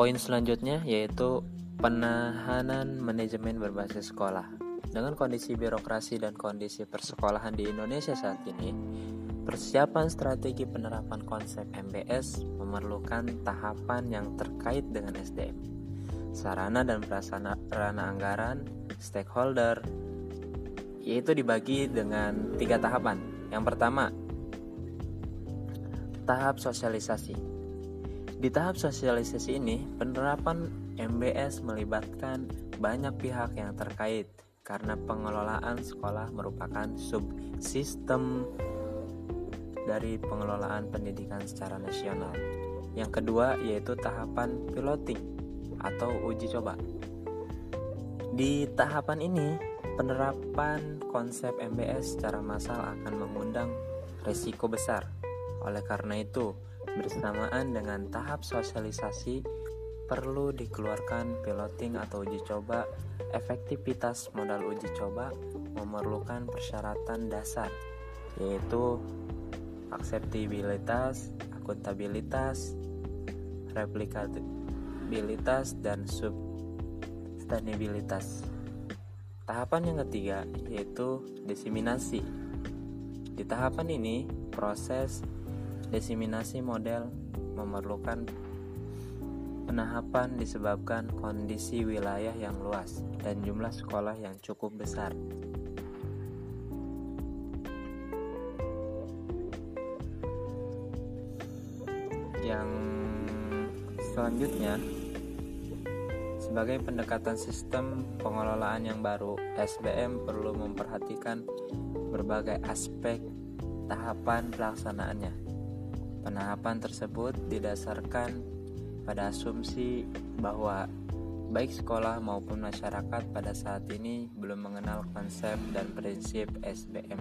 Poin selanjutnya yaitu penahanan manajemen berbasis sekolah. Dengan kondisi birokrasi dan kondisi persekolahan di Indonesia saat ini, persiapan strategi penerapan konsep MBS memerlukan tahapan yang terkait dengan SDM. Sarana dan prasarana anggaran, stakeholder, yaitu dibagi dengan tiga tahapan. Yang pertama, tahap sosialisasi. Di tahap sosialisasi ini, penerapan MBS melibatkan banyak pihak yang terkait karena pengelolaan sekolah merupakan subsistem dari pengelolaan pendidikan secara nasional. Yang kedua yaitu tahapan piloting atau uji coba. Di tahapan ini, penerapan konsep MBS secara massal akan mengundang risiko besar. Oleh karena itu, bersamaan dengan tahap sosialisasi perlu dikeluarkan piloting atau uji coba. Efektivitas modal uji coba memerlukan persyaratan dasar yaitu akseptabilitas, akuntabilitas, replikabilitas, dan substansibilitas. Tahapan yang ketiga yaitu diseminasi. Di tahapan ini, proses diseminasi model memerlukan penahapan disebabkan kondisi wilayah yang luas dan jumlah sekolah yang cukup besar. Yang selanjutnya sebagai pendekatan sistem pengelolaan yang baru, SBM perlu memperhatikan berbagai aspek tahapan pelaksanaannya. Penahapan tersebut didasarkan pada asumsi bahwa baik sekolah maupun masyarakat pada saat ini belum mengenal konsep dan prinsip SBM.